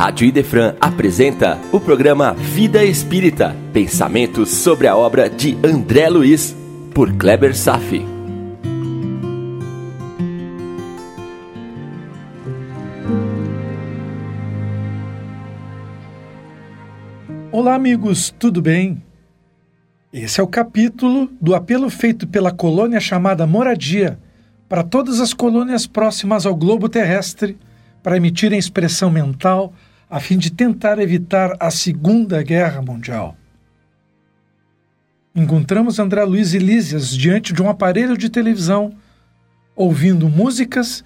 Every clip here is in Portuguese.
Rádio Idefran apresenta o programa Vida Espírita, pensamentos sobre a obra de André Luiz, por Kleber Safi. Olá, amigos, tudo bem? Esse é o capítulo do apelo feito pela colônia chamada Moradia para todas as colônias próximas ao globo terrestre para emitirem expressão mental a fim de tentar evitar a Segunda Guerra Mundial. Encontramos André Luiz e Lísias diante de um aparelho de televisão, ouvindo músicas,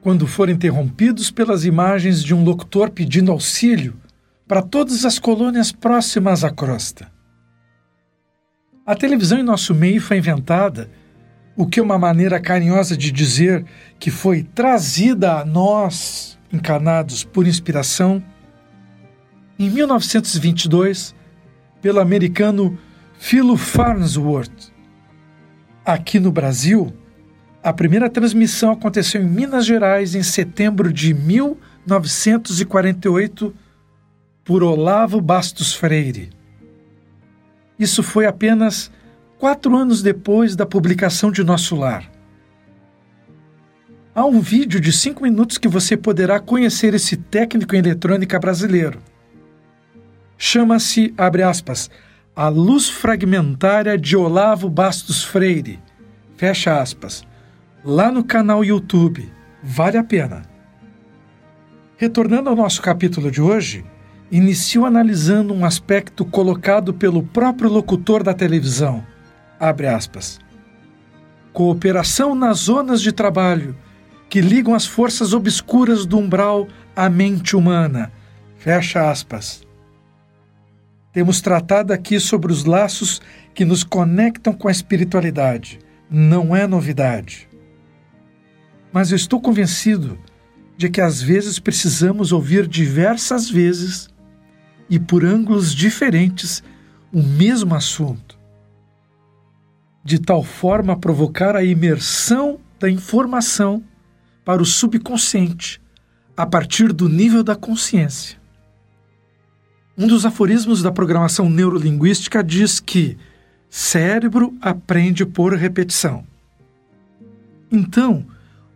quando foram interrompidos pelas imagens de um locutor pedindo auxílio para todas as colônias próximas à crosta. A televisão em nosso meio foi inventada, o que é uma maneira carinhosa de dizer que foi trazida a nós encarnados por inspiração, em 1922, pelo americano Philo Farnsworth. Aqui no Brasil, a primeira transmissão aconteceu em Minas Gerais em setembro de 1948 por Olavo Bastos Freire. Isso foi apenas quatro anos depois da publicação de Nosso Lar. Há um vídeo de 5 minutos que você poderá conhecer esse técnico em eletrônica brasileiro. Chama-se, abre aspas, A Luz Fragmentária de Olavo Bastos Freire. Fecha aspas. Lá no canal YouTube. Vale a pena. Retornando ao nosso capítulo de hoje, inicio analisando um aspecto colocado pelo próprio locutor da televisão. Abre aspas. Cooperação nas zonas de trabalho que ligam as forças obscuras do umbral à mente humana. Fecha aspas. Temos tratado aqui sobre os laços que nos conectam com a espiritualidade. Não é novidade. Mas eu estou convencido de que às vezes precisamos ouvir diversas vezes e por ângulos diferentes o mesmo assunto, de tal forma a provocar a imersão da informação para o subconsciente a partir do nível da consciência. Um dos aforismos da programação neurolinguística diz que cérebro aprende por repetição. Então,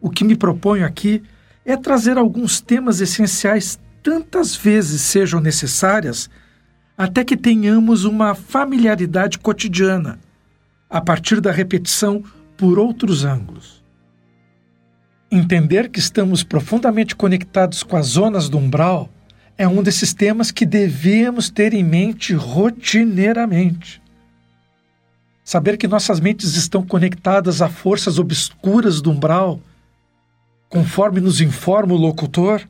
o que me proponho aqui é trazer alguns temas essenciais tantas vezes sejam necessárias até que tenhamos uma familiaridade cotidiana, a partir da repetição por outros ângulos. Entender que estamos profundamente conectados com as zonas do umbral é um desses temas que devemos ter em mente rotineiramente. Saber que nossas mentes estão conectadas a forças obscuras do umbral, conforme nos informa o locutor,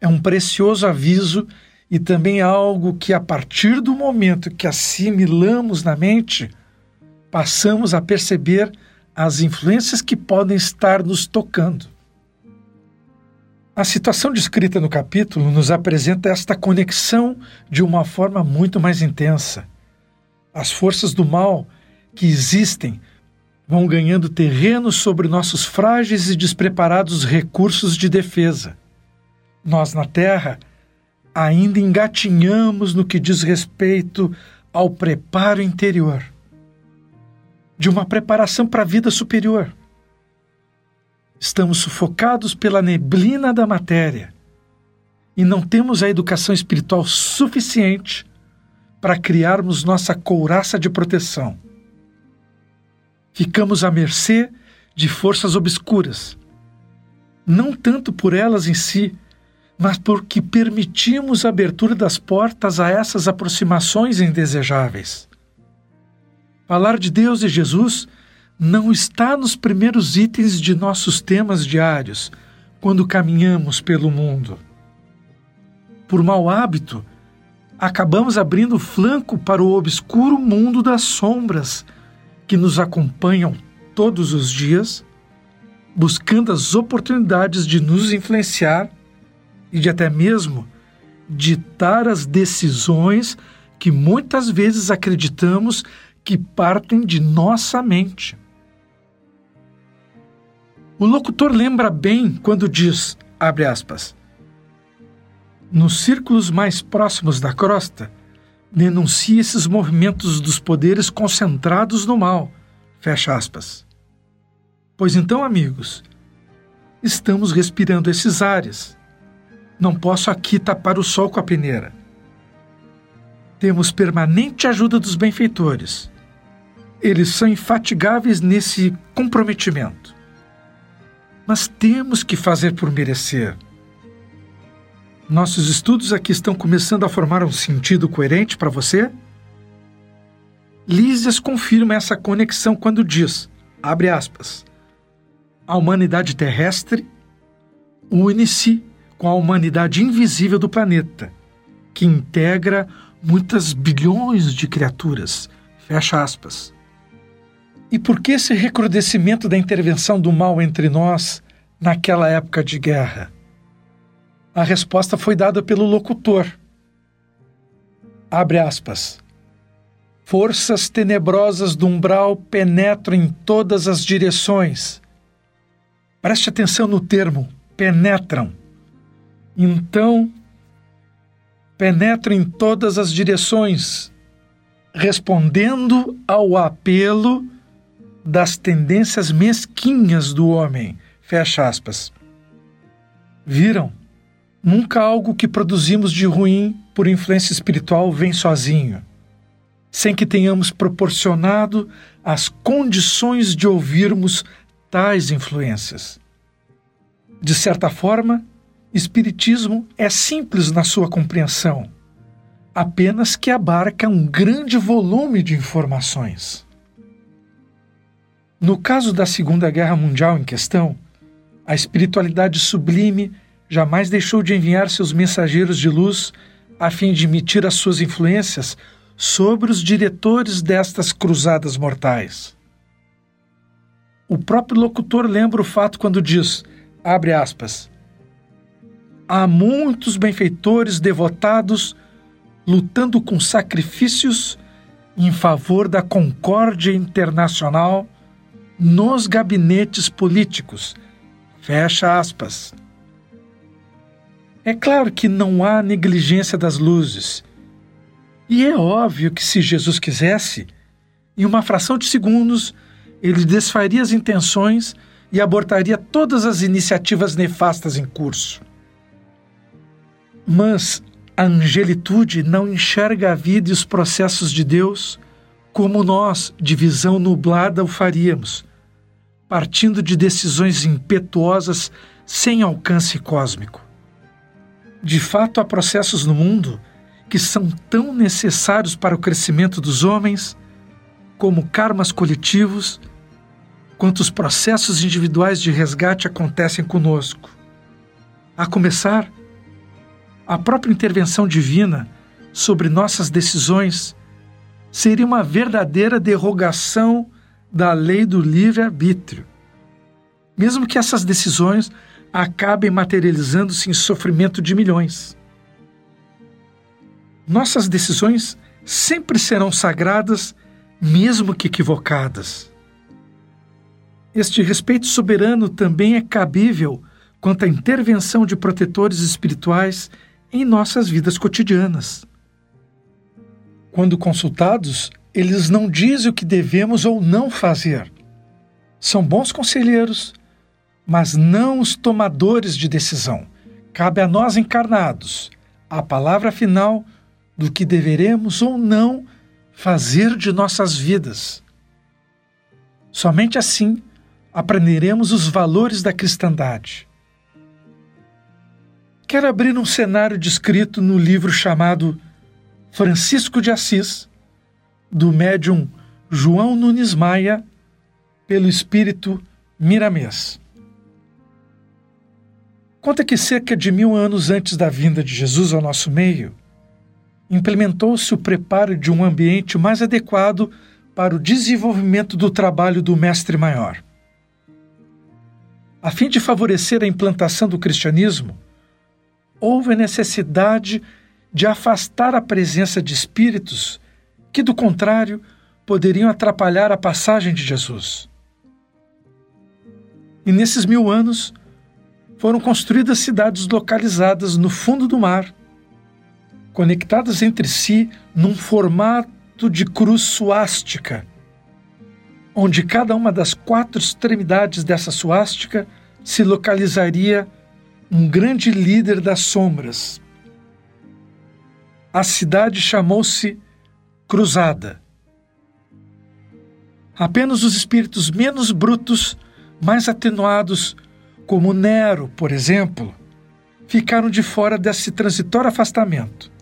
é um precioso aviso e também algo que, a partir do momento que assimilamos na mente, passamos a perceber as influências que podem estar nos tocando. A situação descrita no capítulo nos apresenta esta conexão de uma forma muito mais intensa. As forças do mal que existem vão ganhando terreno sobre nossos frágeis e despreparados recursos de defesa. Nós, na Terra, ainda engatinhamos no que diz respeito ao preparo interior de uma preparação para a vida superior. Estamos sufocados pela neblina da matéria e não temos a educação espiritual suficiente para criarmos nossa couraça de proteção. Ficamos à mercê de forças obscuras, não tanto por elas em si, mas porque permitimos a abertura das portas a essas aproximações indesejáveis. Falar de Deus e Jesus não está nos primeiros itens de nossos temas diários quando caminhamos pelo mundo. Por mau hábito, acabamos abrindo flanco para o obscuro mundo das sombras que nos acompanham todos os dias, buscando as oportunidades de nos influenciar e de até mesmo ditar as decisões que muitas vezes acreditamos que partem de nossa mente. O locutor lembra bem quando diz, abre aspas, nos círculos mais próximos da crosta, denuncia esses movimentos dos poderes concentrados no mal. Fecha aspas. Pois então, amigos, estamos respirando esses ares. Não posso aqui tapar o sol com a peneira. Temos permanente ajuda dos benfeitores. Eles são infatigáveis nesse comprometimento. Mas temos que fazer por merecer. Nossos estudos aqui estão começando a formar um sentido coerente para você? Lísias confirma essa conexão quando diz, abre aspas, a humanidade terrestre une-se com a humanidade invisível do planeta, que integra muitas bilhões de criaturas. Fecha aspas. E por que esse recrudescimento da intervenção do mal entre nós naquela época de guerra? A resposta foi dada pelo locutor. Abre aspas. Forças tenebrosas do umbral penetram em todas as direções Preste atenção no termo penetram. Então, penetram em todas as direções, respondendo ao apelo das tendências mesquinhas do homem. Fecha aspas. Viram? Nunca algo que produzimos de ruim por influência espiritual vem sozinho, sem que tenhamos proporcionado as condições de ouvirmos tais influências. De certa forma, Espiritismo é simples na sua compreensão, apenas que abarca um grande volume de informações. No caso da Segunda Guerra Mundial em questão, a espiritualidade sublime jamais deixou de enviar seus mensageiros de luz a fim de emitir as suas influências sobre os diretores destas cruzadas mortais. O próprio locutor lembra o fato quando diz, abre aspas, há muitos benfeitores devotados lutando com sacrifícios em favor da concórdia internacional nos gabinetes políticos. Fecha aspas. É claro que não há negligência das luzes. E é óbvio que se Jesus quisesse, em uma fração de segundos, ele desfaria as intenções e abortaria todas as iniciativas nefastas em curso. Mas a angelitude não enxerga a vida e os processos de Deus como nós, de visão nublada, o faríamos, partindo de decisões impetuosas sem alcance cósmico. De fato, há processos no mundo que são tão necessários para o crescimento dos homens como karmas coletivos quantos processos individuais de resgate acontecem conosco. A começar, a própria intervenção divina sobre nossas decisões seria uma verdadeira derrogação da lei do livre-arbítrio. Mesmo que essas decisões acabem materializando-se em sofrimento de milhões. Nossas decisões sempre serão sagradas, mesmo que equivocadas. Este respeito soberano também é cabível quanto à intervenção de protetores espirituais em nossas vidas cotidianas. Quando consultados, eles não dizem o que devemos ou não fazer. São bons conselheiros, mas não os tomadores de decisão. Cabe a nós encarnados a palavra final do que deveremos ou não fazer de nossas vidas. Somente assim aprenderemos os valores da cristandade. Quero abrir um cenário descrito no livro chamado Francisco de Assis, do médium João Nunes Maia, pelo espírito Miramês. Conta que cerca de mil anos antes da vinda de Jesus ao nosso meio, implementou-se o preparo de um ambiente mais adequado para o desenvolvimento do trabalho do Mestre Maior. A fim de favorecer a implantação do cristianismo, houve a necessidade de afastar a presença de espíritos que, do contrário, poderiam atrapalhar a passagem de Jesus. E nesses mil anos, foram construídas cidades localizadas no fundo do mar, conectadas entre si num formato de cruz suástica, onde cada uma das quatro extremidades dessa suástica se localizaria um grande líder das sombras. A cidade chamou-se Cruzada. Apenas os espíritos menos brutos, mais atenuados, como Nero, por exemplo, ficaram de fora desse transitório afastamento.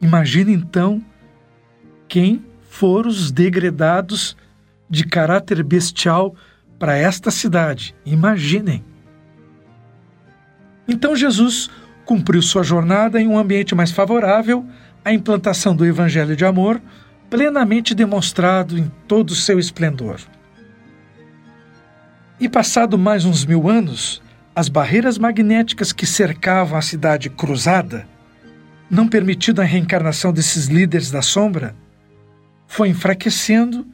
Imagine então quem foram os degredados de caráter bestial para esta cidade. Imaginem. Então Jesus cumpriu sua jornada em um ambiente mais favorável à implantação do Evangelho de amor, plenamente demonstrado em todo o seu esplendor. E passado mais uns mil anos, as barreiras magnéticas que cercavam a cidade cruzada, não permitindo a reencarnação desses líderes da sombra, foi enfraquecendo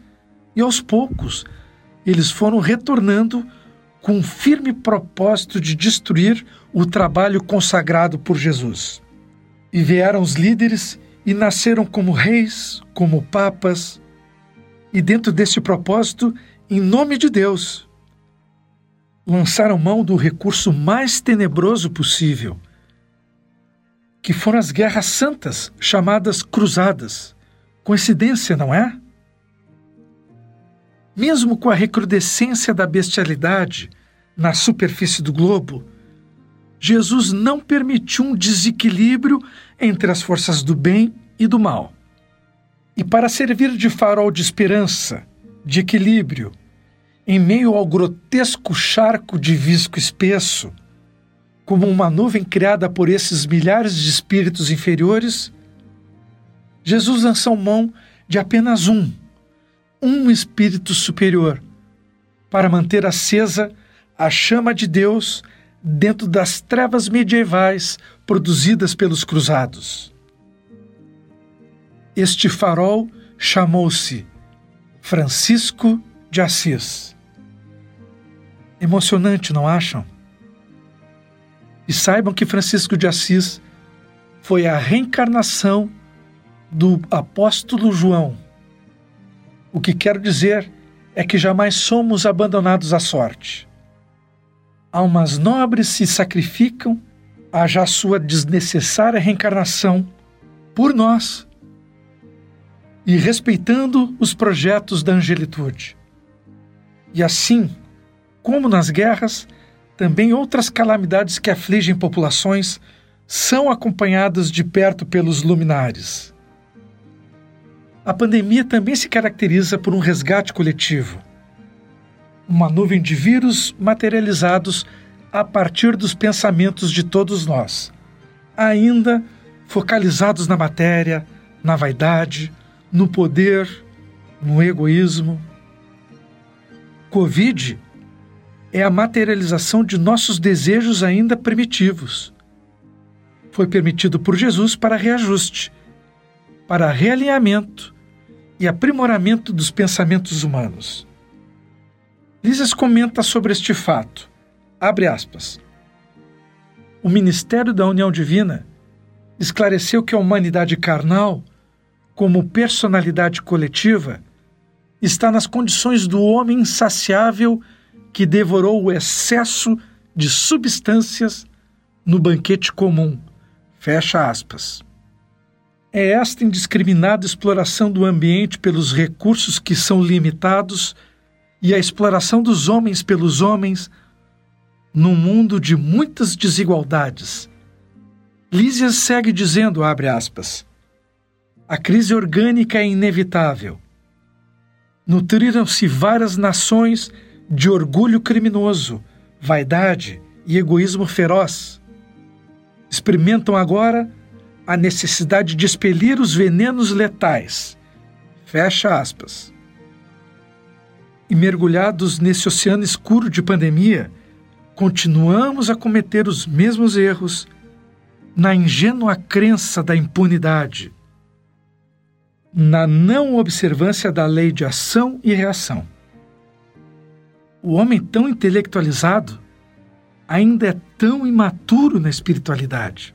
e aos poucos eles foram retornando com um firme propósito de destruir o trabalho consagrado por Jesus. E vieram os líderes e nasceram como reis, como papas, e dentro desse propósito, em nome de Deus, lançaram mão do recurso mais tenebroso possível, que foram as guerras santas, chamadas cruzadas. Coincidência, não é? Mesmo com a recrudescência da bestialidade na superfície do globo, Jesus não permitiu um desequilíbrio entre as forças do bem e do mal. E para servir de farol de esperança, de equilíbrio, em meio ao grotesco charco de visco espesso, como uma nuvem criada por esses milhares de espíritos inferiores, Jesus lançou mão de apenas um, um espírito superior, para manter acesa a chama de Deus dentro das trevas medievais produzidas pelos cruzados. Este farol chamou-se Francisco de Assis. Emocionante, não acham? E saibam que Francisco de Assis foi a reencarnação do apóstolo João o que quero dizer é que jamais somos abandonados à sorte. Almas nobres se sacrificam, haja sua desnecessária reencarnação por nós e respeitando os projetos da angelitude. E assim, como nas guerras, também outras calamidades que afligem populações são acompanhadas de perto pelos luminares. A pandemia também se caracteriza por um resgate coletivo. Uma nuvem de vírus materializados a partir dos pensamentos de todos nós, ainda focalizados na matéria, na vaidade, no poder, no egoísmo. Covid é a materialização de nossos desejos ainda primitivos. Foi permitido por Jesus para reajuste, para realinhamento e aprimoramento dos pensamentos humanos. Lises comenta sobre este fato. Abre aspas. O ministério da união divina esclareceu que a humanidade carnal, como personalidade coletiva, está nas condições do homem insaciável que devorou o excesso de substâncias no banquete comum. Fecha aspas. É esta indiscriminada exploração do ambiente pelos recursos que são limitados e a exploração dos homens pelos homens num mundo de muitas desigualdades. Lísias segue dizendo, abre aspas, a crise orgânica é inevitável. Nutriram-se várias nações de orgulho criminoso, vaidade e egoísmo feroz. Experimentam agora a necessidade de expelir os venenos letais. Fecha aspas. E mergulhados nesse oceano escuro de pandemia, continuamos a cometer os mesmos erros na ingênua crença da impunidade, na não observância da lei de ação e reação. O homem tão intelectualizado ainda é tão imaturo na espiritualidade.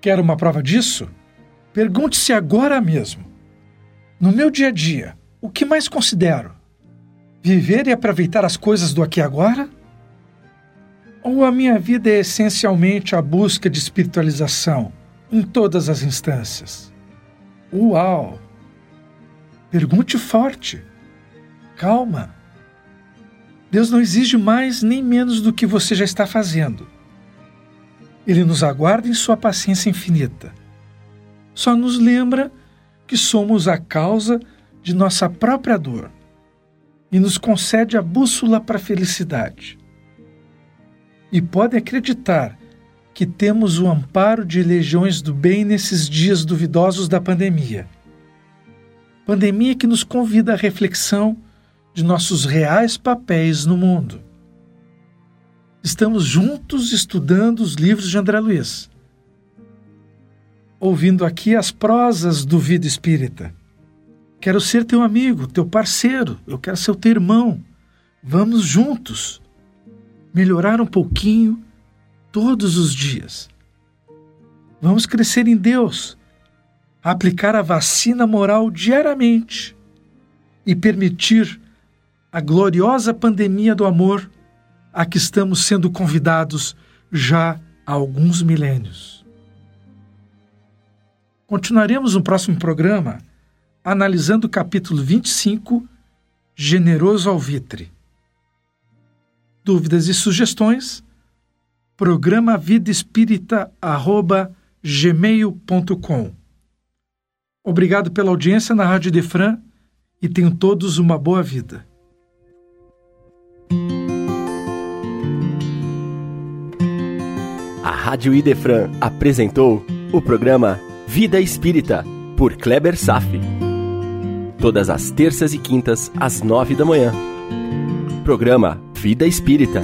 Quer uma prova disso? Pergunte-se agora mesmo. No meu dia a dia, o que mais considero? Viver e aproveitar as coisas do aqui e agora? Ou a minha vida é essencialmente a busca de espiritualização em todas as instâncias? Uau! Pergunte forte. Calma. Deus não exige mais nem menos do que você já está fazendo. Ele nos aguarda em sua paciência infinita. Só nos lembra que somos a causa de nossa própria dor e nos concede a bússola para a felicidade. E pode acreditar que temos o amparo de legiões do bem nesses dias duvidosos da pandemia. Pandemia que nos convida à reflexão de nossos reais papéis no mundo. Estamos juntos estudando os livros de André Luiz, ouvindo aqui as prosas do Vida Espírita. Quero ser teu amigo, teu parceiro, eu quero ser teu irmão. Vamos juntos melhorar um pouquinho todos os dias. Vamos crescer em Deus, aplicar a vacina moral diariamente e permitir a gloriosa pandemia do amor a que estamos sendo convidados já há alguns milênios. Continuaremos no próximo programa analisando o capítulo 25, Generoso Alvitre. Dúvidas e sugestões? Programa Vida Espírita gmail.com. Obrigado pela audiência na Rádio Defran e tenham todos uma boa vida. A Rádio Idefran apresentou o programa Vida Espírita, por Kleber Safi. Todas as terças e quintas, às nove da manhã. Programa Vida Espírita